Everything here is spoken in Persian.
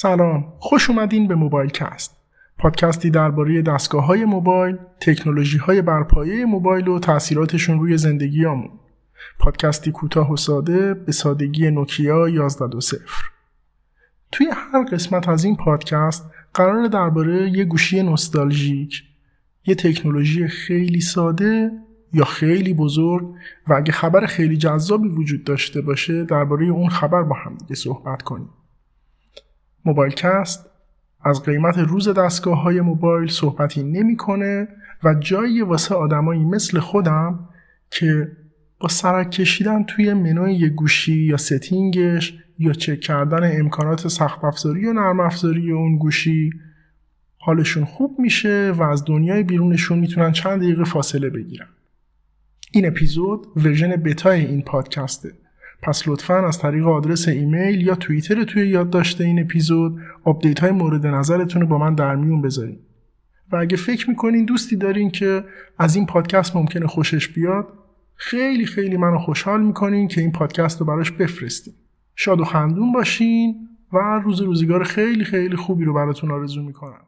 سلام خوش اومدین به موبایل کست. پادکستی درباره دستگاه های موبایل تکنولوژی های برپایه موبایل و تاثیراتشون روی زندگیامون پادکستی کوتاه و ساده به سادگی نوکیا 1120 توی هر قسمت از این پادکست قرار درباره یه گوشی نوستالژیک یه تکنولوژی خیلی ساده یا خیلی بزرگ و اگه خبر خیلی جذابی وجود داشته باشه درباره اون خبر با هم دیگه صحبت کنیم. موبایل کست از قیمت روز دستگاه های موبایل صحبتی نمی‌کنه و جایی واسه آدمایی مثل خودم که با سرک کشیدن توی منوی یه گوشی یا setting ش یا چک کردن امکانات سخت افزاری و نرم افزاری اون گوشی حالشون خوب میشه و از دنیای بیرونشون می‌تونن چند دقیقه فاصله بگیرن. این اپیزود version beta ی این پادکسته. پس لطفا از طریق آدرس ایمیل یا توییتر توی یادداشت این اپیزود update های مورد نظرتون رو با من در میون بذارین و اگه فکر می‌کنین دوستی دارین که از این پادکست ممکنه خوشش بیاد خیلی خیلی منو خوشحال می‌کنین که این پادکست رو براش بفرستین. شاد و خندون باشین و روز روزگار خیلی خیلی خوبی رو براتون آرزو می‌کنم.